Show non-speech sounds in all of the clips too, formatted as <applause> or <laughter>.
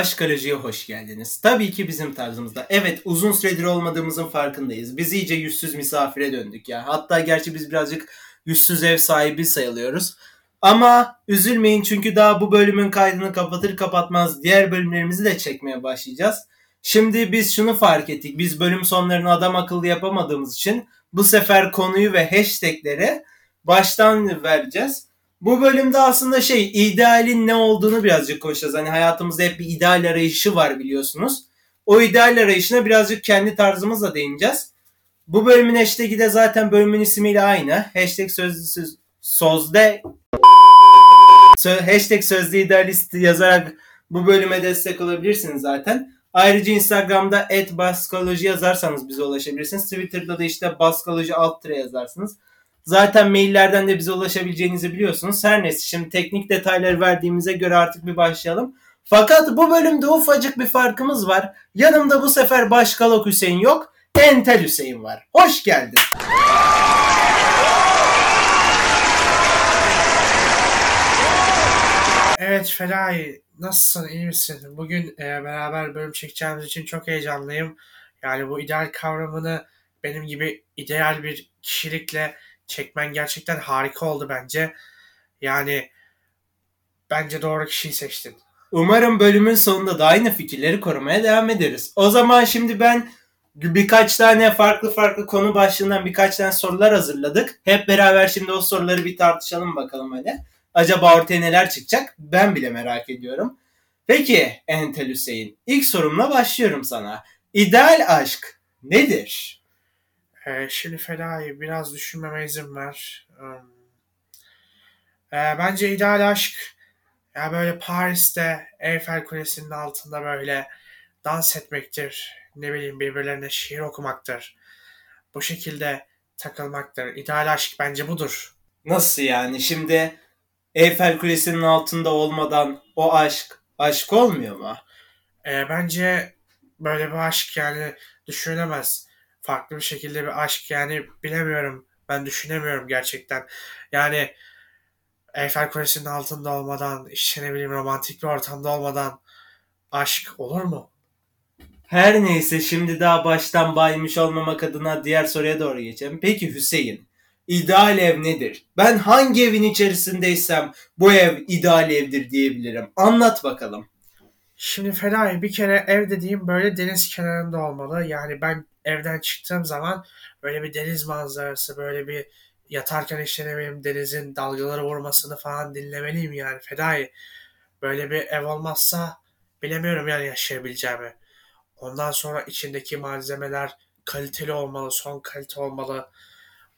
Başkaleci'ye hoş geldiniz. Tabii ki bizim tarzımızda. Evet uzun süredir olmadığımızın farkındayız. Biz iyice yüzsüz misafire döndük ya. Hatta gerçi biz birazcık yüzsüz ev sahibi sayılıyoruz. Ama üzülmeyin çünkü daha bu bölümün kaydını kapatır kapatmaz diğer bölümlerimizi de çekmeye başlayacağız. Şimdi biz şunu fark ettik. Biz bölüm sonlarını adam akıllı yapamadığımız için bu sefer konuyu ve hashtagleri baştan vereceğiz. Bu bölümde aslında şey idealin ne olduğunu birazcık konuşacağız. Hani hayatımızda hep bir ideal arayışı var biliyorsunuz. O ideal arayışına birazcık kendi tarzımızla değineceğiz. Bu bölümün hashtag'i de zaten bölümün ismiyle aynı. Hashtag sözlü sözde hashtag sözlü idealist yazarak bu bölüme destek olabilirsiniz zaten. Ayrıca Instagram'da @baskoloji yazarsanız bize ulaşabilirsiniz. Twitter'da da işte baskoloji alt yazarsınız. Zaten maillerden de bize ulaşabileceğinizi biliyorsunuz. Her neyse şimdi teknik detayları verdiğimize göre artık bir başlayalım. Fakat bu bölümde ufacık bir farkımız var. Yanımda bu sefer Başkalok Hüseyin yok. Entel Hüseyin var. Hoş geldin. Evet Feraye nasılsın iyi misin? Bugün e, beraber bölüm çekeceğimiz için çok heyecanlıyım. Yani bu ideal kavramını benim gibi ideal bir kişilikle çekmen gerçekten harika oldu bence. Yani bence doğru kişiyi seçtin. Umarım bölümün sonunda da aynı fikirleri korumaya devam ederiz. O zaman şimdi ben birkaç tane farklı farklı konu başlığından birkaç tane sorular hazırladık. Hep beraber şimdi o soruları bir tartışalım bakalım hadi. Acaba ortaya neler çıkacak? Ben bile merak ediyorum. Peki Entel Hüseyin, ilk sorumla başlıyorum sana. İdeal aşk nedir? Ee, şimdi Feda'yı biraz düşünmeme izin ver. Ee, bence ideal aşk ya böyle Paris'te Eiffel Kulesi'nin altında böyle dans etmektir. Ne bileyim birbirlerine şiir okumaktır. Bu şekilde takılmaktır. İdeal aşk bence budur. Nasıl yani? Şimdi Eiffel Kulesi'nin altında olmadan o aşk aşk olmuyor mu? E, bence böyle bir aşk yani düşünülemez farklı bir şekilde bir aşk yani bilemiyorum. Ben düşünemiyorum gerçekten. Yani Eiffel Kulesi'nin altında olmadan, işte ne bileyim romantik bir ortamda olmadan aşk olur mu? Her neyse şimdi daha baştan baymış olmamak adına diğer soruya doğru geçelim. Peki Hüseyin, ideal ev nedir? Ben hangi evin içerisindeysem bu ev ideal evdir diyebilirim. Anlat bakalım. Şimdi Feraye bir kere ev dediğim böyle deniz kenarında olmalı. Yani ben evden çıktığım zaman böyle bir deniz manzarası, böyle bir yatarken işte ne bileyim denizin dalgaları vurmasını falan dinlemeliyim yani fedai. Böyle bir ev olmazsa bilemiyorum yani yaşayabileceğimi. Ondan sonra içindeki malzemeler kaliteli olmalı, son kalite olmalı.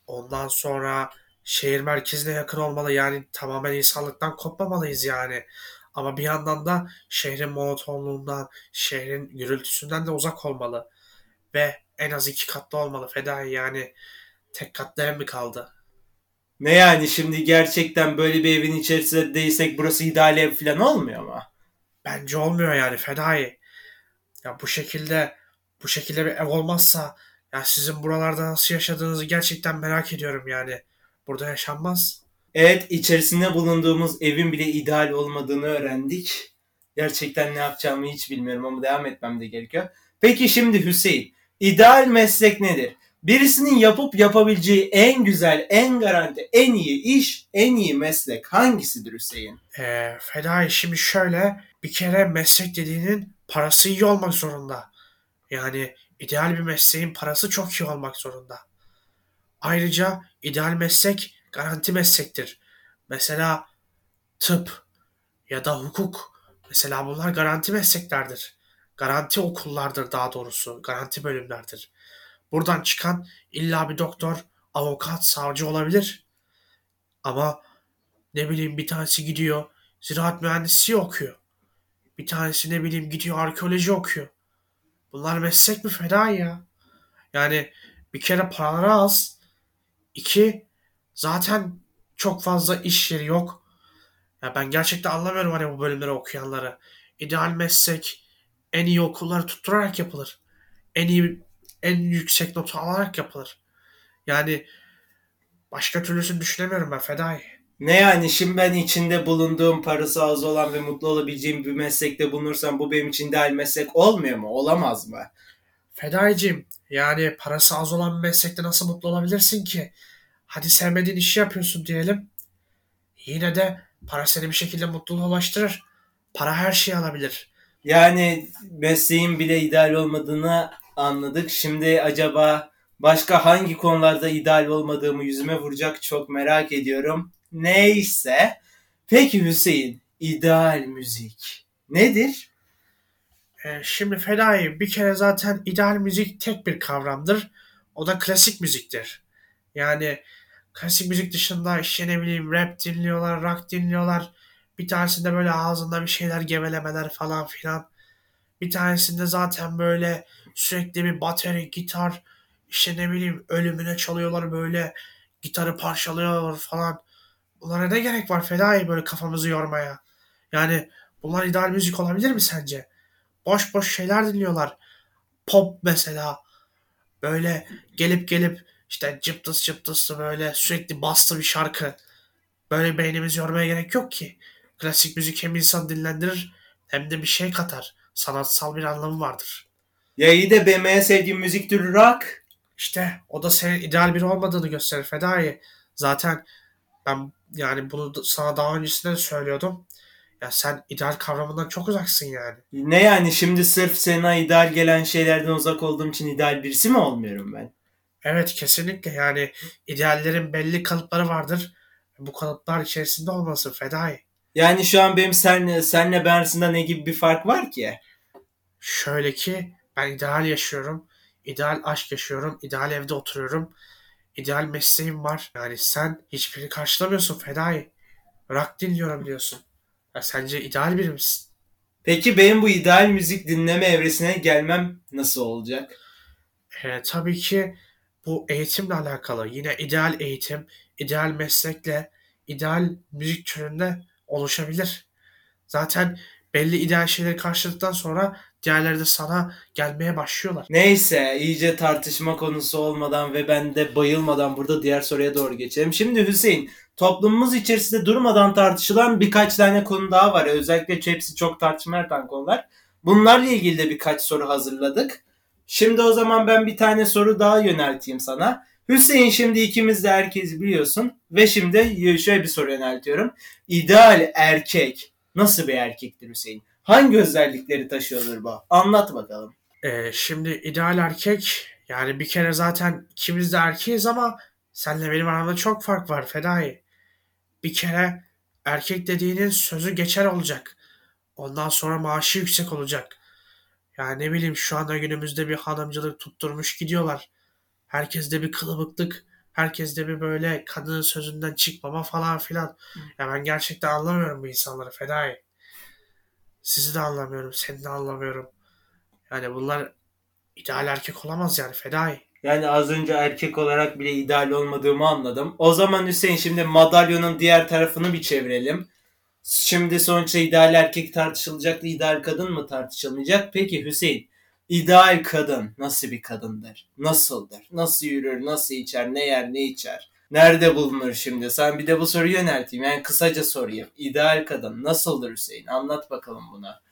Ondan sonra şehir merkezine yakın olmalı. Yani tamamen insanlıktan kopmamalıyız yani. Ama bir yandan da şehrin monotonluğundan, şehrin gürültüsünden de uzak olmalı. Ve en az iki katlı olmalı Fedai yani tek katlı ev mi kaldı? Ne yani şimdi gerçekten böyle bir evin içerisinde değilsek burası ideal ev falan olmuyor mu? Bence olmuyor yani Fedai. Ya bu şekilde bu şekilde bir ev olmazsa ya sizin buralarda nasıl yaşadığınızı gerçekten merak ediyorum yani. Burada yaşanmaz. Evet içerisinde bulunduğumuz evin bile ideal olmadığını öğrendik. Gerçekten ne yapacağımı hiç bilmiyorum ama devam etmem de gerekiyor. Peki şimdi Hüseyin İdeal meslek nedir? Birisinin yapıp yapabileceği en güzel, en garanti, en iyi iş, en iyi meslek hangisidir Hüseyin? Ee, Fedai şimdi şöyle bir kere meslek dediğinin parası iyi olmak zorunda. Yani ideal bir mesleğin parası çok iyi olmak zorunda. Ayrıca ideal meslek garanti meslektir. Mesela tıp ya da hukuk. Mesela bunlar garanti mesleklerdir garanti okullardır daha doğrusu. Garanti bölümlerdir. Buradan çıkan illa bir doktor, avukat, savcı olabilir. Ama ne bileyim bir tanesi gidiyor ziraat mühendisi okuyor. Bir tanesi ne bileyim gidiyor arkeoloji okuyor. Bunlar meslek mi feda ya? Yani bir kere paraları az. İki zaten çok fazla iş yeri yok. Ya ben gerçekten anlamıyorum hani bu bölümleri okuyanları. İdeal meslek, en iyi okulları tutturarak yapılır. En iyi en yüksek notu alarak yapılır. Yani başka türlüsünü düşünemiyorum ben Fedai. Ne yani şimdi ben içinde bulunduğum parası az olan ve mutlu olabileceğim bir meslekte bulunursam bu benim için ideal meslek olmuyor mu? Olamaz mı? Fedaicim yani parası az olan bir meslekte nasıl mutlu olabilirsin ki? Hadi sevmediğin işi yapıyorsun diyelim. Yine de para seni bir şekilde mutluluğa ulaştırır. Para her şeyi alabilir. Yani mesleğin bile ideal olmadığını anladık. Şimdi acaba başka hangi konularda ideal olmadığımı yüzüme vuracak çok merak ediyorum. Neyse. Peki Hüseyin, ideal müzik nedir? Ee, şimdi Fedai bir kere zaten ideal müzik tek bir kavramdır. O da klasik müziktir. Yani klasik müzik dışında işte ne bileyim rap dinliyorlar, rock dinliyorlar. Bir tanesinde böyle ağzında bir şeyler gevelemeler falan filan. Bir tanesinde zaten böyle sürekli bir bateri, gitar, işte ne bileyim ölümüne çalıyorlar böyle gitarı parçalıyorlar falan. Bunlara ne gerek var Fedai böyle kafamızı yormaya? Yani bunlar ideal müzik olabilir mi sence? Boş boş şeyler dinliyorlar. Pop mesela. Böyle gelip gelip işte cıptıs cıptıslı böyle sürekli bastı bir şarkı. Böyle beynimizi yormaya gerek yok ki. Klasik müzik hem insan dinlendirir hem de bir şey katar. Sanatsal bir anlamı vardır. Ya iyi de en sevdiğim müzik türü rock. İşte o da senin ideal biri olmadığını gösterir Fedai. Zaten ben yani bunu sana daha öncesinde de söylüyordum. Ya sen ideal kavramından çok uzaksın yani. Ne yani şimdi sırf sana ideal gelen şeylerden uzak olduğum için ideal birisi mi olmuyorum ben? Evet kesinlikle yani ideallerin belli kalıpları vardır. Bu kalıplar içerisinde olması Fedai. Yani şu an benim senle, senle ben arasında ne gibi bir fark var ki? Şöyle ki ben ideal yaşıyorum. ideal aşk yaşıyorum. ideal evde oturuyorum. ideal mesleğim var. Yani sen hiçbirini karşılamıyorsun Fedai. Rock dinliyorum diyorsun. Ya sence ideal biri misin? Peki benim bu ideal müzik dinleme evresine gelmem nasıl olacak? Ee, tabii ki bu eğitimle alakalı. Yine ideal eğitim, ideal meslekle, ideal müzik türünde oluşabilir. Zaten belli ideal şeyleri karşıladıktan sonra diğerleri de sana gelmeye başlıyorlar. Neyse iyice tartışma konusu olmadan ve ben de bayılmadan burada diğer soruya doğru geçelim. Şimdi Hüseyin toplumumuz içerisinde durmadan tartışılan birkaç tane konu daha var. Özellikle hepsi çok tartışma yaratan konular. Bunlarla ilgili de birkaç soru hazırladık. Şimdi o zaman ben bir tane soru daha yönelteyim sana. Hüseyin şimdi ikimiz de herkesi biliyorsun ve şimdi şöyle bir soru yöneltiyorum. İdeal erkek nasıl bir erkektir Hüseyin? Hangi özellikleri taşıyordur bu? Anlat bakalım. Ee, şimdi ideal erkek yani bir kere zaten ikimiz de erkeğiz ama senle benim aramda çok fark var Fedai. Bir kere erkek dediğinin sözü geçer olacak. Ondan sonra maaşı yüksek olacak. Yani ne bileyim şu anda günümüzde bir hanımcılık tutturmuş gidiyorlar. Herkeste bir kılıbıklık, herkeste bir böyle kadının sözünden çıkmama falan filan. Ya ben gerçekten anlamıyorum bu insanları Fedai. Sizi de anlamıyorum, seni de anlamıyorum. Yani bunlar ideal erkek olamaz yani Fedai. Yani az önce erkek olarak bile ideal olmadığımı anladım. O zaman Hüseyin şimdi madalyonun diğer tarafını bir çevirelim. Şimdi sonuçta ideal erkek tartışılacak da ideal kadın mı tartışılmayacak? Peki Hüseyin, ideal kadın nasıl bir kadındır? Nasıldır? Nasıl yürür? Nasıl içer? Ne yer? Ne içer? Nerede bulunur şimdi? Sen bir de bu soruyu yönelteyim. Yani kısaca sorayım. İdeal kadın nasıldır Hüseyin? Anlat bakalım buna.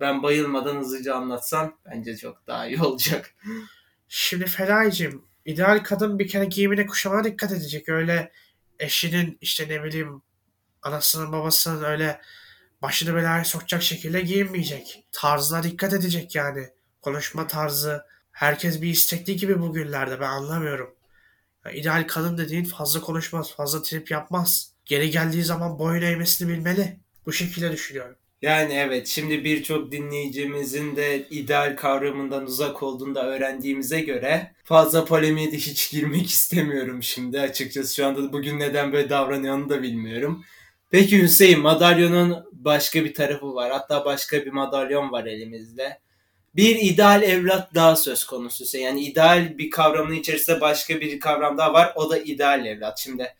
Ben bayılmadan hızlıca anlatsam bence çok daha iyi <laughs> olacak. Şimdi Fedai'cim ideal kadın bir kere giyimine kuşamına dikkat edecek. Öyle eşinin işte ne bileyim anasının babasının öyle başını belaya sokacak şekilde giyinmeyecek. Tarzına dikkat edecek yani. Konuşma tarzı. Herkes bir istekli gibi bugünlerde ben anlamıyorum. Ya ideal kadın dediğin fazla konuşmaz, fazla trip yapmaz. Geri geldiği zaman boyun eğmesini bilmeli. Bu şekilde düşünüyorum. Yani evet şimdi birçok dinleyicimizin de ideal kavramından uzak olduğunu da öğrendiğimize göre fazla polemiğe de hiç girmek istemiyorum şimdi açıkçası. Şu anda bugün neden böyle davranıyor da bilmiyorum. Peki Hüseyin madalyonun başka bir tarafı var. Hatta başka bir madalyon var elimizde. Bir ideal evlat daha söz konusu. Yani ideal bir kavramın içerisinde başka bir kavram daha var. O da ideal evlat. Şimdi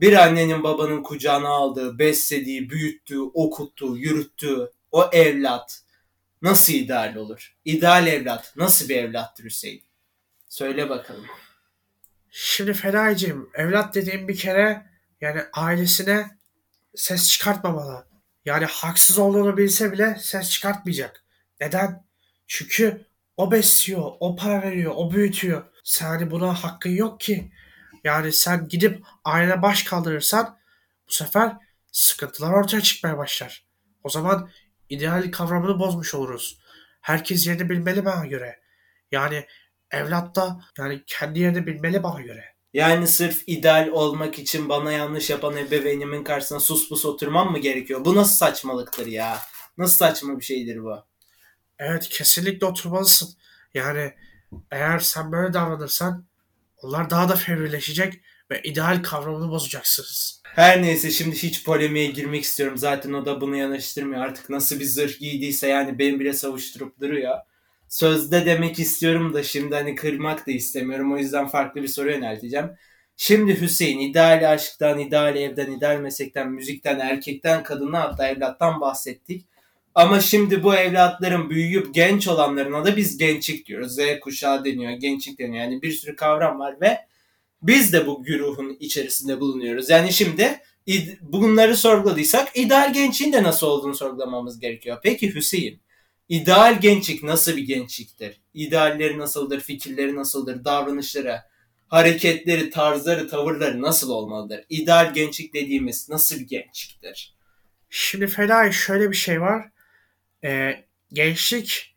bir annenin babanın kucağına aldığı, beslediği, büyüttüğü, okuttuğu, yürüttüğü o evlat nasıl ideal olur? İdeal evlat nasıl bir evlattır Hüseyin? Söyle bakalım. Şimdi Fedai'cim evlat dediğim bir kere yani ailesine ses çıkartmamalı. Yani haksız olduğunu bilse bile ses çıkartmayacak. Neden? Çünkü o besliyor, o para veriyor, o büyütüyor. Sen buna hakkın yok ki. Yani sen gidip aile baş kaldırırsan bu sefer sıkıntılar ortaya çıkmaya başlar. O zaman ideal kavramını bozmuş oluruz. Herkes yerini bilmeli bana göre. Yani evlat da yani kendi yerini bilmeli bana göre. Yani sırf ideal olmak için bana yanlış yapan ebeveynimin karşısına sus pus oturmam mı gerekiyor? Bu nasıl saçmalıktır ya? Nasıl saçma bir şeydir bu? Evet kesinlikle oturmalısın. Yani eğer sen böyle davranırsan onlar daha da fevrileşecek ve ideal kavramını bozacaksınız. Her neyse şimdi hiç polemiğe girmek istiyorum. Zaten o da bunu yanaştırmıyor. Artık nasıl bir zırh giydiyse yani benim bile savuşturup duruyor. Sözde demek istiyorum da şimdi hani kırmak da istemiyorum. O yüzden farklı bir soru yönelteceğim. Şimdi Hüseyin ideal aşktan, ideal evden, ideal meslekten, müzikten, erkekten, kadına hatta evlattan bahsettik. Ama şimdi bu evlatların büyüyüp genç olanlarına da biz gençlik diyoruz. Z kuşağı deniyor, gençlik deniyor. Yani bir sürü kavram var ve biz de bu güruhun içerisinde bulunuyoruz. Yani şimdi bunları sorguladıysak ideal gençliğin de nasıl olduğunu sorgulamamız gerekiyor. Peki Hüseyin, ideal gençlik nasıl bir gençliktir? İdealleri nasıldır, fikirleri nasıldır, davranışları, hareketleri, tarzları, tavırları nasıl olmalıdır? İdeal gençlik dediğimiz nasıl bir gençliktir? Şimdi Fedai şöyle bir şey var. Ee, gençlik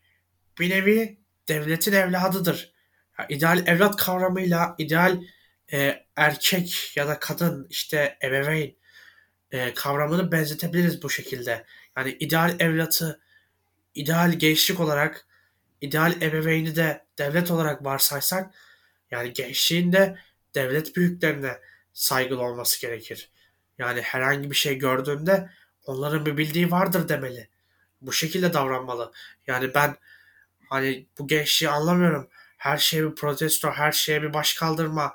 bir nevi devletin evladıdır. Yani ideal evlat kavramıyla ideal e, erkek ya da kadın işte ebeveyn e, kavramını benzetebiliriz bu şekilde. Yani ideal evlatı, ideal gençlik olarak, ideal ebeveyni de devlet olarak varsaysak, yani gençliğin de devlet büyüklerine saygılı olması gerekir. Yani herhangi bir şey gördüğünde onların bir bildiği vardır demeli. Bu şekilde davranmalı. Yani ben hani bu gençliği anlamıyorum. Her şeye bir protesto, her şeye bir baş kaldırma,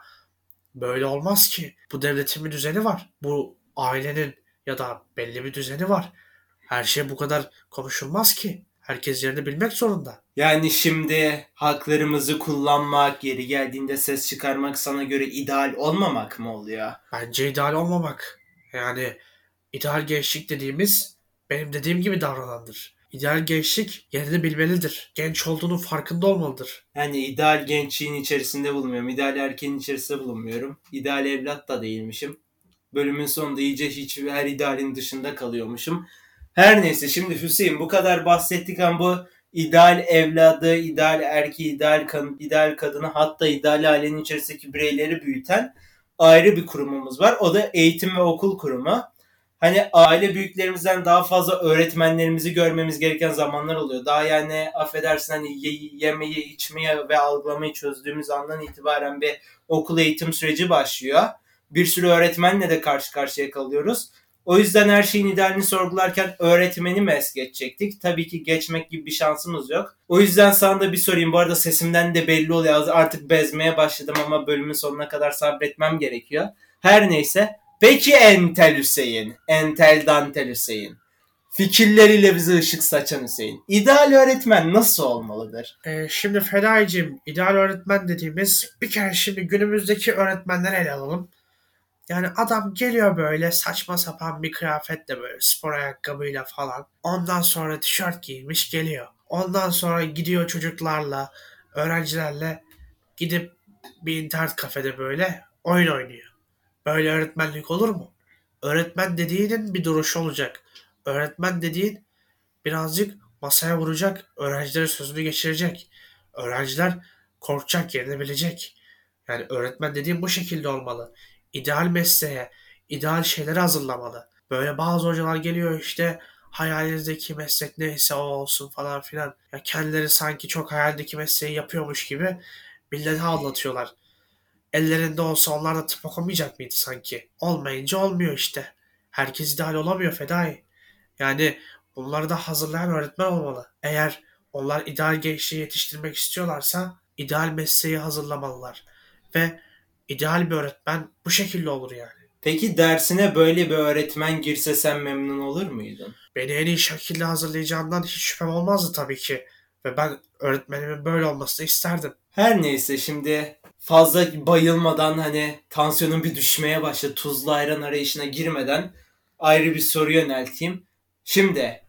Böyle olmaz ki. Bu devletin bir düzeni var. Bu ailenin ya da belli bir düzeni var. Her şey bu kadar konuşulmaz ki. Herkes yerini bilmek zorunda. Yani şimdi haklarımızı kullanmak, yeri geldiğinde ses çıkarmak sana göre ideal olmamak mı oluyor? Bence ideal olmamak. Yani ideal gençlik dediğimiz benim dediğim gibi davranandır. İdeal gençlik yerini bilmelidir. Genç olduğunun farkında olmalıdır. Yani ideal gençliğin içerisinde bulunmuyorum. İdeal erkeğin içerisinde bulunmuyorum. İdeal evlat da değilmişim. Bölümün sonunda iyice hiç her idealin dışında kalıyormuşum. Her neyse şimdi Hüseyin bu kadar bahsettik ama bu ideal evladı, ideal erkeği, ideal, kadın, ideal kadını hatta ideal ailenin içerisindeki bireyleri büyüten ayrı bir kurumumuz var. O da eğitim ve okul kurumu hani aile büyüklerimizden daha fazla öğretmenlerimizi görmemiz gereken zamanlar oluyor. Daha yani affedersin hani yemeği, içmeyi ve algılamayı çözdüğümüz andan itibaren bir okul eğitim süreci başlıyor. Bir sürü öğretmenle de karşı karşıya kalıyoruz. O yüzden her şeyin idealini sorgularken öğretmeni mi es geçecektik? Tabii ki geçmek gibi bir şansımız yok. O yüzden sana da bir sorayım. Bu arada sesimden de belli oluyor. Artık bezmeye başladım ama bölümün sonuna kadar sabretmem gerekiyor. Her neyse Peki Entel Hüseyin, Entel Dantel Hüseyin. Fikirleriyle bize ışık saçan Hüseyin. İdeal öğretmen nasıl olmalıdır? Ee, şimdi Fedai'cim, ideal öğretmen dediğimiz bir kere şimdi günümüzdeki öğretmenleri ele alalım. Yani adam geliyor böyle saçma sapan bir kıyafetle böyle spor ayakkabıyla falan. Ondan sonra tişört giymiş geliyor. Ondan sonra gidiyor çocuklarla, öğrencilerle gidip bir internet kafede böyle oyun oynuyor. Böyle öğretmenlik olur mu? Öğretmen dediğinin bir duruşu olacak. Öğretmen dediğin birazcık masaya vuracak, öğrencilere sözünü geçirecek. Öğrenciler korkacak, yerini bilecek. Yani öğretmen dediğin bu şekilde olmalı. İdeal mesleğe, ideal şeyleri hazırlamalı. Böyle bazı hocalar geliyor işte hayalinizdeki meslek neyse o olsun falan filan. Ya kendileri sanki çok hayaldeki mesleği yapıyormuş gibi millete anlatıyorlar ellerinde olsa onlar da tıp okumayacak mıydı sanki? Olmayınca olmuyor işte. Herkes ideal olamıyor Fedai. Yani bunları da hazırlayan öğretmen olmalı. Eğer onlar ideal gençliği yetiştirmek istiyorlarsa ideal mesleği hazırlamalılar. Ve ideal bir öğretmen bu şekilde olur yani. Peki dersine böyle bir öğretmen girse sen memnun olur muydun? Beni en iyi şekilde hazırlayacağından hiç şüphem olmazdı tabii ki. Ve ben öğretmenimin böyle olmasını isterdim. Her neyse şimdi fazla bayılmadan hani tansiyonun bir düşmeye başladı. Tuzlu ayran arayışına girmeden ayrı bir soru yönelteyim. Şimdi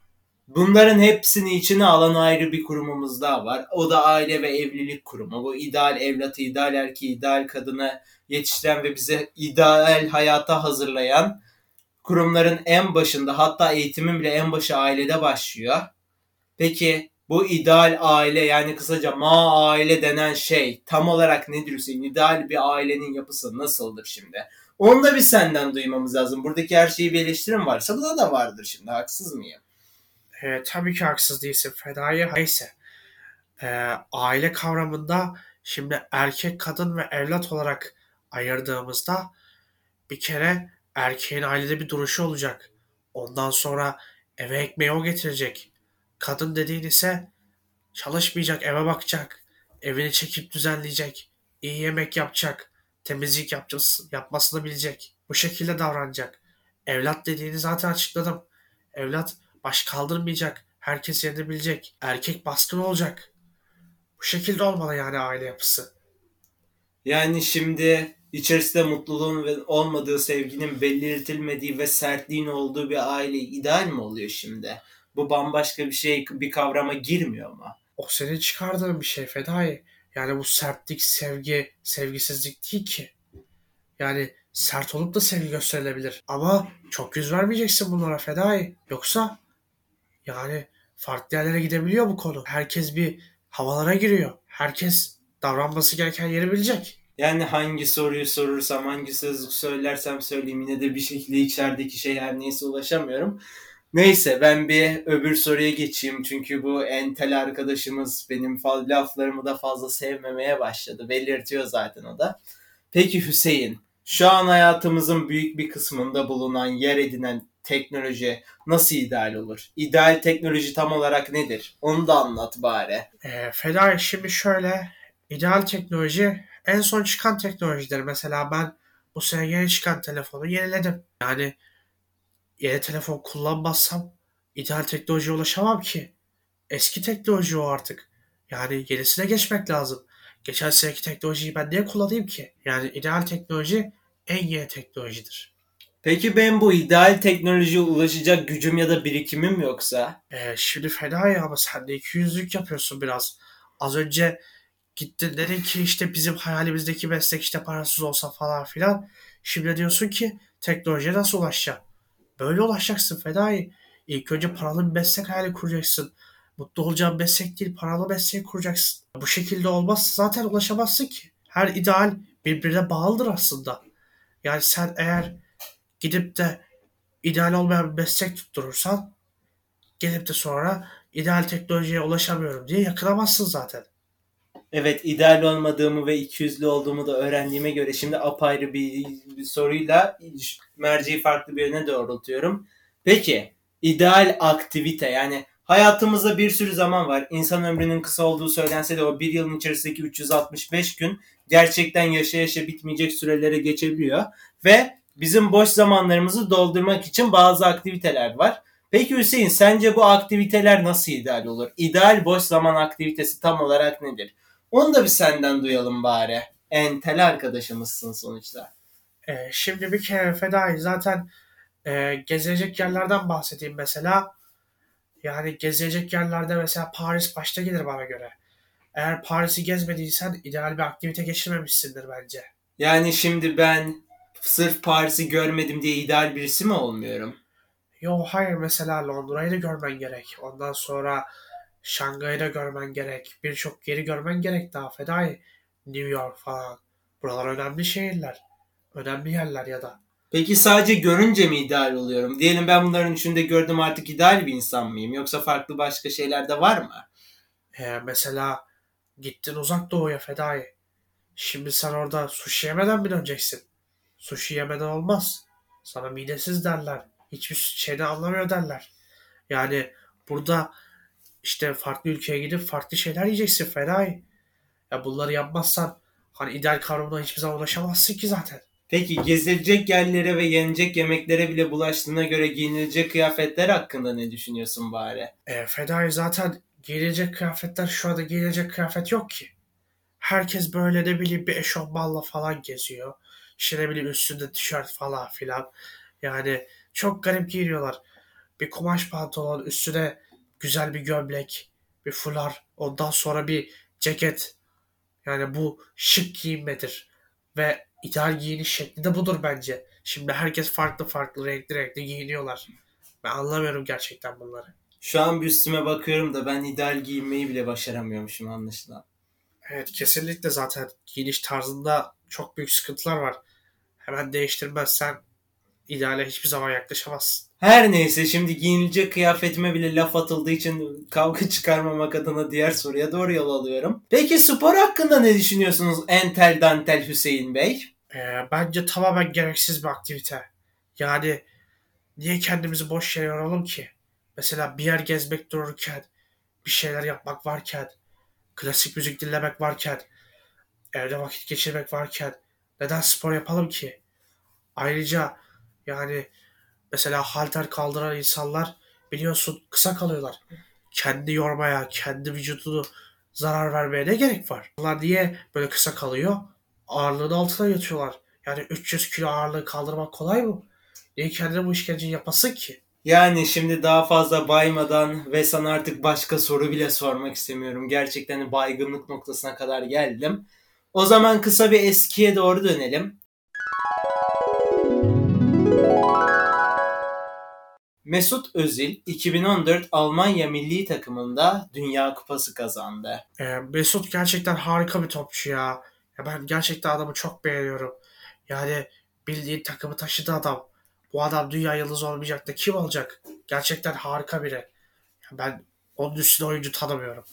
bunların hepsini içine alan ayrı bir kurumumuz daha var. O da aile ve evlilik kurumu. Bu ideal evlatı, ideal erkeği, ideal kadını yetiştiren ve bize ideal hayata hazırlayan kurumların en başında hatta eğitimin bile en başı ailede başlıyor. Peki bu ideal aile yani kısaca ma aile denen şey tam olarak nedir Hüseyin? İdeal bir ailenin yapısı nasıldır şimdi? Onu da bir senden duymamız lazım. Buradaki her şeyi bir eleştirim varsa bu da da vardır şimdi. Haksız mıyım? E, tabii ki haksız değilsin Fedai. Neyse. E, aile kavramında şimdi erkek, kadın ve evlat olarak ayırdığımızda bir kere erkeğin ailede bir duruşu olacak. Ondan sonra eve ekmeği o getirecek. Kadın dediğin ise çalışmayacak, eve bakacak. Evini çekip düzenleyecek. iyi yemek yapacak. Temizlik yapacağız, yapmasını bilecek. Bu şekilde davranacak. Evlat dediğini zaten açıkladım. Evlat baş kaldırmayacak. Herkes yerini bilecek. Erkek baskın olacak. Bu şekilde olmalı yani aile yapısı. Yani şimdi içerisinde mutluluğun olmadığı sevginin belirtilmediği ve sertliğin olduğu bir aile ideal mi oluyor şimdi? Bu bambaşka bir şey, bir kavrama girmiyor mu? O senin çıkardığın bir şey Fedai. Yani bu sertlik, sevgi, sevgisizlik değil ki. Yani sert olup da sevgi gösterilebilir. Ama çok yüz vermeyeceksin bunlara Fedai. Yoksa yani farklı yerlere gidebiliyor bu konu. Herkes bir havalara giriyor. Herkes davranması gereken yeri bilecek. Yani hangi soruyu sorursam, hangi sözcük söylersem söyleyeyim yine de bir şekilde içerideki şey her neyse ulaşamıyorum. Neyse ben bir öbür soruya geçeyim çünkü bu entel arkadaşımız benim laflarımı da fazla sevmemeye başladı. Belirtiyor zaten o da. Peki Hüseyin, şu an hayatımızın büyük bir kısmında bulunan, yer edinen teknoloji nasıl ideal olur? İdeal teknoloji tam olarak nedir? Onu da anlat bari. E, Fedai şimdi şöyle, ideal teknoloji en son çıkan teknolojidir. Mesela ben bu sene yeni çıkan telefonu yeniledim. Yani yeni telefon kullanmazsam ideal teknolojiye ulaşamam ki. Eski teknoloji o artık. Yani yenisine geçmek lazım. Geçen seneki teknolojiyi ben niye kullanayım ki? Yani ideal teknoloji en yeni teknolojidir. Peki ben bu ideal teknolojiye ulaşacak gücüm ya da birikimim yoksa? Ee, şimdi fena ya ama sen de iki yüzlük yapıyorsun biraz. Az önce gittin dedin ki işte bizim hayalimizdeki meslek işte parasız olsa falan filan. Şimdi diyorsun ki teknolojiye nasıl ulaşacağım? Böyle ulaşacaksın Fedai. İlk önce paralı bir meslek hayali kuracaksın. Mutlu olacağın meslek değil paralı meslek kuracaksın. Bu şekilde olmazsa zaten ulaşamazsın ki. Her ideal birbirine bağlıdır aslında. Yani sen eğer gidip de ideal olmayan bir meslek tutturursan gelip de sonra ideal teknolojiye ulaşamıyorum diye yakınamazsın zaten. Evet ideal olmadığımı ve ikiyüzlü olduğumu da öğrendiğime göre şimdi apayrı bir, bir soruyla merceği farklı bir yöne doğrultuyorum. Peki ideal aktivite yani hayatımızda bir sürü zaman var. İnsan ömrünün kısa olduğu söylense de o bir yılın içerisindeki 365 gün gerçekten yaşa yaşa bitmeyecek sürelere geçebiliyor. Ve bizim boş zamanlarımızı doldurmak için bazı aktiviteler var. Peki Hüseyin sence bu aktiviteler nasıl ideal olur? İdeal boş zaman aktivitesi tam olarak nedir? Onu da bir senden duyalım bari. Entel arkadaşımızsın sonuçta. Ee, şimdi bir kere Fedai zaten e, gezilecek yerlerden bahsedeyim mesela. Yani gezilecek yerlerde mesela Paris başta gelir bana göre. Eğer Paris'i gezmediysen ideal bir aktivite geçirmemişsindir bence. Yani şimdi ben sırf Paris'i görmedim diye ideal birisi mi olmuyorum? Yo hayır mesela Londra'yı da görmen gerek. Ondan sonra Şangay'ı da görmen gerek. Birçok yeri görmen gerek daha fedai. New York falan. Buralar önemli şehirler. Önemli yerler ya da. Peki sadece görünce mi ideal oluyorum? Diyelim ben bunların üçünde gördüm artık ideal bir insan mıyım? Yoksa farklı başka şeyler de var mı? Ee, mesela gittin uzak doğuya fedai. Şimdi sen orada sushi yemeden mi döneceksin? Sushi yemeden olmaz. Sana midesiz derler. Hiçbir şeyden anlamıyor derler. Yani burada işte farklı ülkeye gidip farklı şeyler yiyeceksin Feray. Ya bunları yapmazsan hani ideal kavramına hiçbir zaman ulaşamazsın ki zaten. Peki gezilecek yerlere ve yenecek yemeklere bile bulaştığına göre giyinilecek kıyafetler hakkında ne düşünüyorsun bari? E, Fedai zaten giyilecek kıyafetler şu anda giyilecek kıyafet yok ki. Herkes böyle ne bileyim bir eşofmanla falan geziyor. İşte ne bileyim üstünde tişört falan filan. Yani Çok garip giyiniyorlar. Bir kumaş pantolon, üstüne güzel bir gömlek, bir fular, ondan sonra bir ceket. Yani bu şık giyinmedir. Ve ideal giyiniş şekli de budur bence. Şimdi herkes farklı farklı renkli renkli giyiniyorlar. Ben anlamıyorum gerçekten bunları. Şu an bir üstüme bakıyorum da ben ideal giyinmeyi bile başaramıyormuşum anlaşılan. Evet kesinlikle zaten giyiniş tarzında çok büyük sıkıntılar var. Hemen değiştirmezsen ideale hiçbir zaman yaklaşamazsın. Her neyse şimdi giyinilecek kıyafetime bile laf atıldığı için kavga çıkarmamak adına diğer soruya doğru yol alıyorum. Peki spor hakkında ne düşünüyorsunuz Entel Dantel Hüseyin Bey? Ee, bence tamamen gereksiz bir aktivite. Yani niye kendimizi boş yere yoralım ki? Mesela bir yer gezmek dururken, bir şeyler yapmak varken, klasik müzik dinlemek varken, evde vakit geçirmek varken neden spor yapalım ki? Ayrıca yani mesela halter kaldıran insanlar biliyorsun kısa kalıyorlar. Kendi yormaya, kendi vücudunu zarar vermeye ne gerek var? Onlar niye böyle kısa kalıyor? Ağırlığın altına yatıyorlar. Yani 300 kilo ağırlığı kaldırmak kolay mı? Niye kendine bu işkenceyi yapasın ki? Yani şimdi daha fazla baymadan ve sana artık başka soru bile sormak istemiyorum. Gerçekten baygınlık noktasına kadar geldim. O zaman kısa bir eskiye doğru dönelim. Mesut Özil 2014 Almanya milli takımında Dünya Kupası kazandı. Ee, Mesut gerçekten harika bir topçu ya. ya. Ben gerçekten adamı çok beğeniyorum. Yani bildiğin takımı taşıdı adam. Bu adam dünya yıldızı olmayacak da kim olacak? Gerçekten harika biri. Ya ben onun üstüne oyuncu tanımıyorum.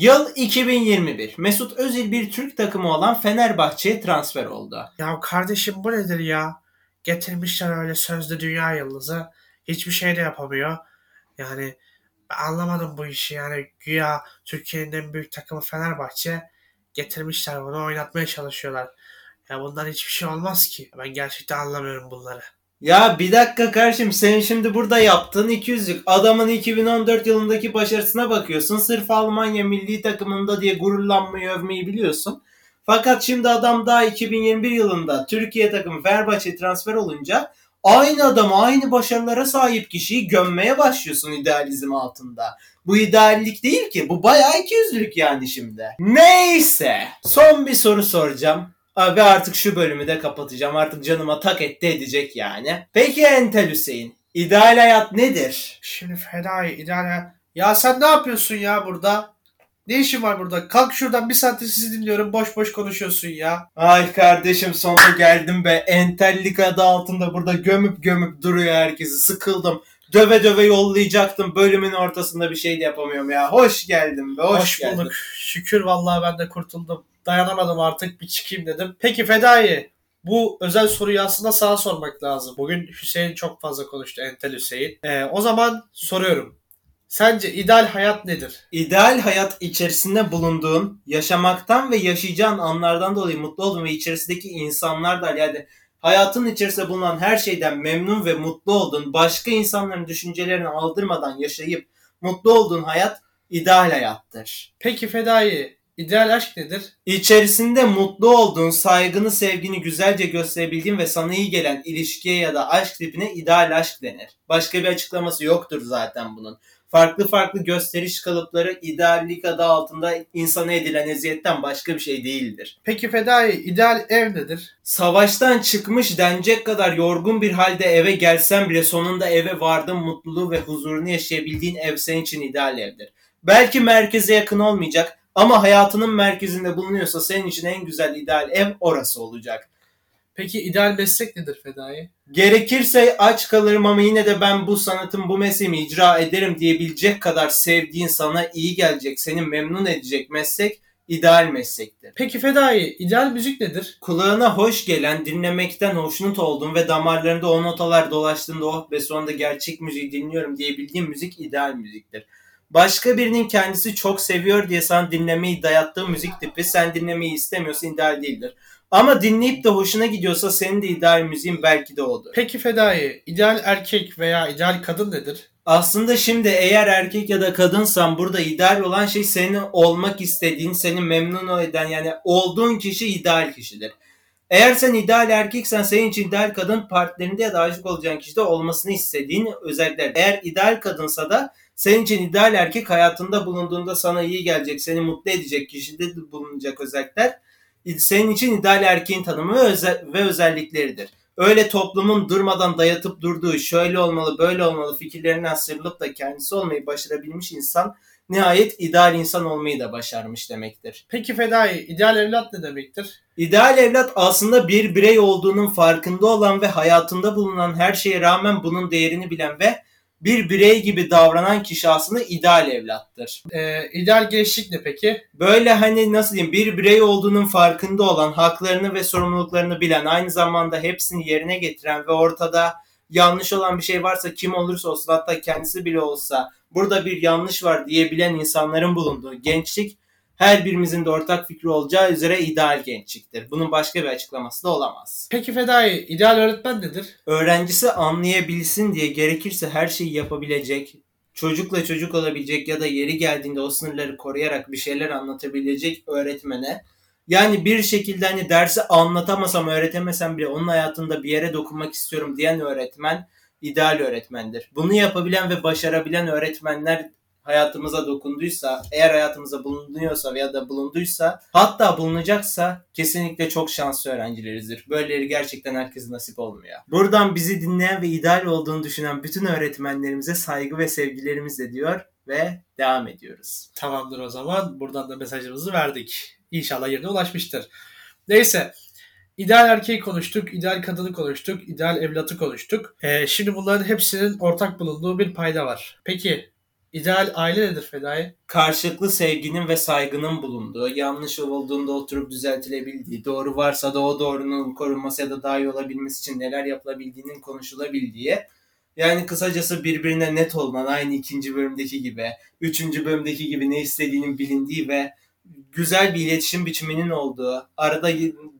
Yıl 2021. Mesut Özil bir Türk takımı olan Fenerbahçe'ye transfer oldu. Ya kardeşim bu nedir ya? Getirmişler öyle sözde dünya yıldızı. Hiçbir şey de yapamıyor. Yani anlamadım bu işi yani güya Türkiye'nin en büyük takımı Fenerbahçe getirmişler bunu oynatmaya çalışıyorlar. Ya bundan hiçbir şey olmaz ki. Ben gerçekten anlamıyorum bunları. Ya bir dakika kardeşim sen şimdi burada yaptığın 200'lük adamın 2014 yılındaki başarısına bakıyorsun. Sırf Almanya milli takımında diye gururlanmayı övmeyi biliyorsun. Fakat şimdi adam daha 2021 yılında Türkiye takımı Fenerbahçe transfer olunca aynı adamı aynı başarılara sahip kişiyi gömmeye başlıyorsun idealizm altında. Bu ideallik değil ki bu bayağı 200'lük yani şimdi. Neyse son bir soru soracağım. Abi artık şu bölümü de kapatacağım. Artık canıma tak etti edecek yani. Peki Entel Hüseyin. İdeal hayat nedir? Şimdi Fedai ideal Ya sen ne yapıyorsun ya burada? Ne işin var burada? Kalk şuradan bir saattir sizi dinliyorum. Boş boş konuşuyorsun ya. Ay kardeşim sonunda geldim be. Entellik adı altında burada gömüp gömüp duruyor herkesi. Sıkıldım. Döve döve yollayacaktım. Bölümün ortasında bir şey de yapamıyorum ya. Hoş geldin be. Hoş, Hoş geldin. bulduk. Şükür vallahi ben de kurtuldum. Dayanamadım artık bir çıkayım dedim. Peki Fedai bu özel soruyu aslında sana sormak lazım. Bugün Hüseyin çok fazla konuştu. Entel Hüseyin. Ee, o zaman soruyorum. Sence ideal hayat nedir? İdeal hayat içerisinde bulunduğun, yaşamaktan ve yaşayacağın anlardan dolayı mutlu olduğun ve içerisindeki insanlardan yani hayatın içerisinde bulunan her şeyden memnun ve mutlu olduğun, başka insanların düşüncelerini aldırmadan yaşayıp mutlu olduğun hayat ideal hayattır. Peki Fedai ideal aşk nedir? İçerisinde mutlu olduğun, saygını, sevgini güzelce gösterebildiğin ve sana iyi gelen ilişkiye ya da aşk tipine ideal aşk denir. Başka bir açıklaması yoktur zaten bunun. Farklı farklı gösteriş kalıpları ideallik adı altında insana edilen eziyetten başka bir şey değildir. Peki Fedai ideal ev nedir? Savaştan çıkmış denecek kadar yorgun bir halde eve gelsen bile sonunda eve vardığın mutluluğu ve huzurunu yaşayabildiğin ev senin için ideal evdir. Belki merkeze yakın olmayacak ama hayatının merkezinde bulunuyorsa senin için en güzel ideal ev orası olacak. Peki ideal meslek nedir Fedai? Gerekirse aç kalırım ama yine de ben bu sanatın bu mesleğimi icra ederim diyebilecek kadar sevdiğin sana iyi gelecek, seni memnun edecek meslek ideal meslektir. Peki Fedai ideal müzik nedir? Kulağına hoş gelen, dinlemekten hoşnut olduğun ve damarlarında o notalar dolaştığında oh ve sonunda gerçek müziği dinliyorum diyebildiğin müzik ideal müziktir. Başka birinin kendisi çok seviyor diye sana dinlemeyi dayattığı müzik tipi sen dinlemeyi istemiyorsan ideal değildir. Ama dinleyip de hoşuna gidiyorsa senin de ideal müziğin belki de odur. Peki Fedai ideal erkek veya ideal kadın nedir? Aslında şimdi eğer erkek ya da kadınsan burada ideal olan şey senin olmak istediğin, seni memnun eden yani olduğun kişi ideal kişidir. Eğer sen ideal erkeksen senin için ideal kadın partnerinde ya da aşık olacağın kişide olmasını istediğin özellikler. Eğer ideal kadınsa da senin için ideal erkek hayatında bulunduğunda sana iyi gelecek, seni mutlu edecek kişide bulunacak özellikler senin için ideal erkeğin tanımı ve, özel, ve özellikleridir. Öyle toplumun durmadan dayatıp durduğu şöyle olmalı böyle olmalı fikirlerinden sıyrılıp da kendisi olmayı başarabilmiş insan nihayet ideal insan olmayı da başarmış demektir. Peki Fedai, ideal evlat ne demektir? İdeal evlat aslında bir birey olduğunun farkında olan ve hayatında bulunan her şeye rağmen bunun değerini bilen ve bir birey gibi davranan kişi aslında ideal evlattır. Ee, ideal gençlik ne peki? Böyle hani nasıl diyeyim bir birey olduğunun farkında olan, haklarını ve sorumluluklarını bilen, aynı zamanda hepsini yerine getiren ve ortada yanlış olan bir şey varsa kim olursa olsun hatta kendisi bile olsa burada bir yanlış var diyebilen insanların bulunduğu gençlik her birimizin de ortak fikri olacağı üzere ideal gençliktir. Bunun başka bir açıklaması da olamaz. Peki Fedai, ideal öğretmen nedir? Öğrencisi anlayabilsin diye gerekirse her şeyi yapabilecek, çocukla çocuk olabilecek ya da yeri geldiğinde o sınırları koruyarak bir şeyler anlatabilecek öğretmene yani bir şekilde hani dersi anlatamasam, öğretemesem bile onun hayatında bir yere dokunmak istiyorum diyen öğretmen ideal öğretmendir. Bunu yapabilen ve başarabilen öğretmenler hayatımıza dokunduysa, eğer hayatımıza bulunuyorsa veya da bulunduysa, hatta bulunacaksa kesinlikle çok şanslı öğrencilerizdir. Böyleleri gerçekten herkese nasip olmuyor. Buradan bizi dinleyen ve ideal olduğunu düşünen bütün öğretmenlerimize saygı ve sevgilerimizle diyor ve devam ediyoruz. Tamamdır o zaman. Buradan da mesajımızı verdik. İnşallah yerine ulaşmıştır. Neyse. İdeal erkeği konuştuk, ideal kadını konuştuk, ideal evlatı konuştuk. Ee, şimdi bunların hepsinin ortak bulunduğu bir payda var. Peki İdeal aile nedir Fedai? Karşılıklı sevginin ve saygının bulunduğu, yanlış olduğunda oturup düzeltilebildiği, doğru varsa da o doğrunun korunması ya da daha iyi olabilmesi için neler yapılabildiğinin konuşulabildiği, yani kısacası birbirine net olan aynı ikinci bölümdeki gibi, üçüncü bölümdeki gibi ne istediğinin bilindiği ve güzel bir iletişim biçiminin olduğu, arada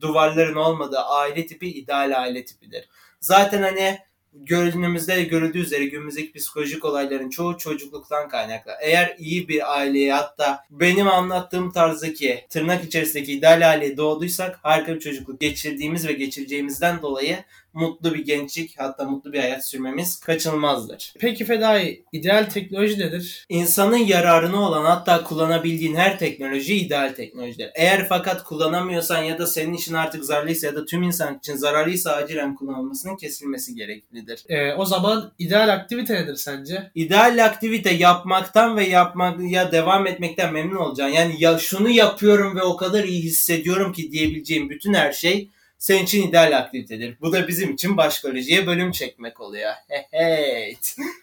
duvarların olmadığı aile tipi ideal aile tipidir. Zaten hani görünümüzde görüldüğü üzere günümüzdeki psikolojik olayların çoğu çocukluktan kaynaklı. Eğer iyi bir aileye hatta benim anlattığım tarzdaki tırnak içerisindeki ideal aileye doğduysak harika bir çocukluk geçirdiğimiz ve geçireceğimizden dolayı mutlu bir gençlik hatta mutlu bir hayat sürmemiz kaçınılmazdır. Peki Fedai, ideal teknoloji nedir? İnsanın yararına olan hatta kullanabildiğin her teknoloji ideal teknolojidir. Eğer fakat kullanamıyorsan ya da senin için artık zararlıysa ya da tüm insan için zararlıysa acilen kullanılmasının kesilmesi gereklidir. Ee, o zaman ideal aktivite nedir sence? İdeal aktivite yapmaktan ve yapmak ya devam etmekten memnun olacaksın. Yani ya şunu yapıyorum ve o kadar iyi hissediyorum ki diyebileceğim bütün her şey senin için ideal aktivitedir. Bu da bizim için başkolojiye bölüm çekmek oluyor. <laughs> Hey.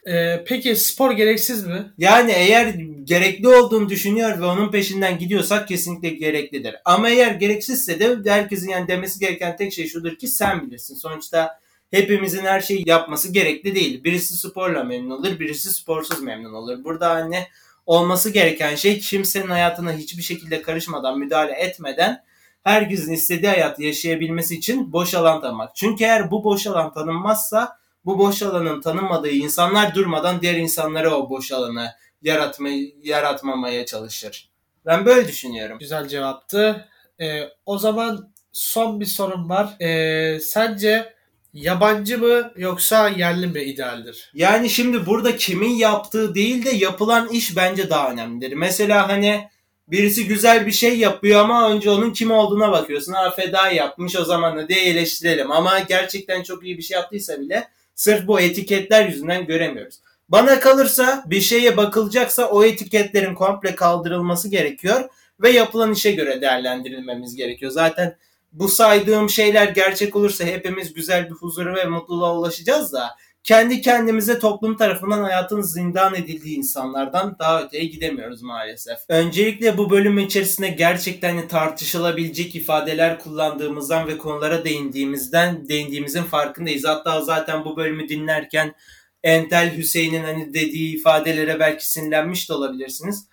ee, peki spor gereksiz mi? Yani eğer gerekli olduğunu düşünüyor ve onun peşinden gidiyorsak kesinlikle gereklidir. Ama eğer gereksizse de herkesin yani demesi gereken tek şey şudur ki sen bilirsin. Sonuçta hepimizin her şeyi yapması gerekli değil. Birisi sporla memnun olur, birisi sporsuz memnun olur. Burada hani olması gereken şey kimsenin hayatına hiçbir şekilde karışmadan, müdahale etmeden herkesin istediği hayatı yaşayabilmesi için boş alan tanımak. Çünkü eğer bu boş alan tanınmazsa bu boş alanın tanınmadığı insanlar durmadan diğer insanlara o boş alanı yaratma, yaratmamaya çalışır. Ben böyle düşünüyorum. Güzel cevaptı. Ee, o zaman son bir sorum var. Ee, sence yabancı mı yoksa yerli mi idealdir? Yani şimdi burada kimin yaptığı değil de yapılan iş bence daha önemlidir. Mesela hani birisi güzel bir şey yapıyor ama önce onun kim olduğuna bakıyorsun. Ha feda yapmış o zaman da diye eleştirelim. Ama gerçekten çok iyi bir şey yaptıysa bile sırf bu etiketler yüzünden göremiyoruz. Bana kalırsa bir şeye bakılacaksa o etiketlerin komple kaldırılması gerekiyor ve yapılan işe göre değerlendirilmemiz gerekiyor. Zaten bu saydığım şeyler gerçek olursa hepimiz güzel bir huzura ve mutluluğa ulaşacağız da kendi kendimize toplum tarafından hayatın zindan edildiği insanlardan daha öteye gidemiyoruz maalesef. Öncelikle bu bölüm içerisinde gerçekten tartışılabilecek ifadeler kullandığımızdan ve konulara değindiğimizden değindiğimizin farkındayız. Hatta zaten bu bölümü dinlerken Entel Hüseyin'in hani dediği ifadelere belki sinirlenmiş de olabilirsiniz.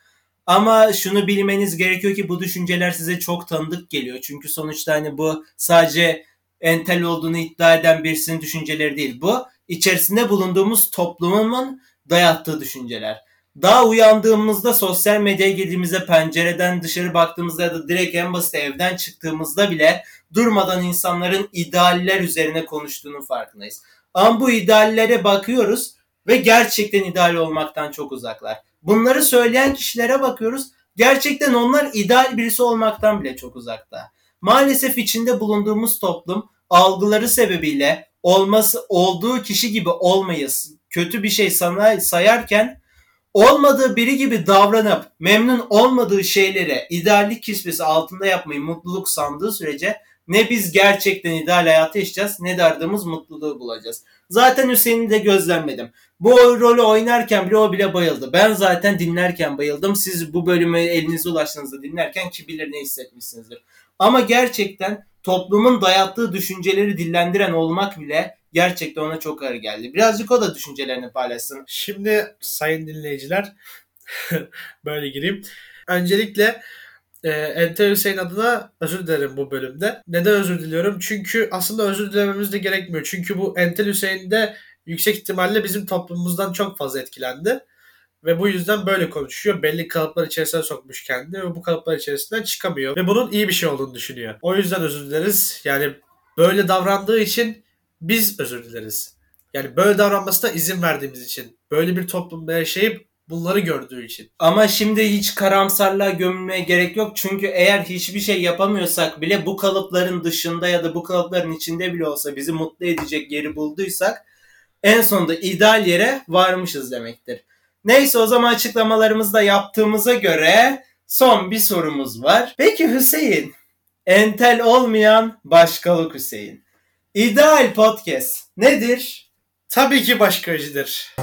Ama şunu bilmeniz gerekiyor ki bu düşünceler size çok tanıdık geliyor. Çünkü sonuçta hani bu sadece entel olduğunu iddia eden birisinin düşünceleri değil. Bu içerisinde bulunduğumuz toplumun dayattığı düşünceler. Daha uyandığımızda sosyal medyaya girdiğimizde pencereden dışarı baktığımızda ya da direkt en basit evden çıktığımızda bile durmadan insanların idealler üzerine konuştuğunun farkındayız. Ama bu ideallere bakıyoruz ve gerçekten ideal olmaktan çok uzaklar. Bunları söyleyen kişilere bakıyoruz. Gerçekten onlar ideal birisi olmaktan bile çok uzakta. Maalesef içinde bulunduğumuz toplum algıları sebebiyle olması olduğu kişi gibi olmayız. Kötü bir şey sana sayarken olmadığı biri gibi davranıp memnun olmadığı şeylere ideallik kisvesi altında yapmayı mutluluk sandığı sürece ne biz gerçekten ideal hayatı yaşayacağız ne de aradığımız mutluluğu bulacağız. Zaten Hüseyin'i de gözlemledim. Bu rolü oynarken bile o bile bayıldı. Ben zaten dinlerken bayıldım. Siz bu bölümü elinize ulaştığınızda dinlerken ki bilir ne hissetmişsinizdir. Ama gerçekten toplumun dayattığı düşünceleri dillendiren olmak bile gerçekten ona çok ağır geldi. Birazcık o da düşüncelerini paylaşsın. Şimdi sayın dinleyiciler <laughs> böyle gireyim. Öncelikle e, Enter Hüseyin adına özür dilerim bu bölümde. Neden özür diliyorum? Çünkü aslında özür dilememiz de gerekmiyor. Çünkü bu Entel Hüseyin de yüksek ihtimalle bizim toplumumuzdan çok fazla etkilendi. Ve bu yüzden böyle konuşuyor. Belli kalıplar içerisine sokmuş kendini ve bu kalıplar içerisinden çıkamıyor. Ve bunun iyi bir şey olduğunu düşünüyor. O yüzden özür dileriz. Yani böyle davrandığı için biz özür dileriz. Yani böyle davranmasına izin verdiğimiz için. Böyle bir toplumda yaşayıp bunları gördüğü için. Ama şimdi hiç karamsarlığa gömülmeye gerek yok. Çünkü eğer hiçbir şey yapamıyorsak bile bu kalıpların dışında ya da bu kalıpların içinde bile olsa bizi mutlu edecek yeri bulduysak en sonunda ideal yere varmışız demektir. Neyse o zaman açıklamalarımızı da yaptığımıza göre son bir sorumuz var. Peki Hüseyin, entel olmayan başkalık Hüseyin. İdeal podcast nedir? Tabii ki başka acıdır.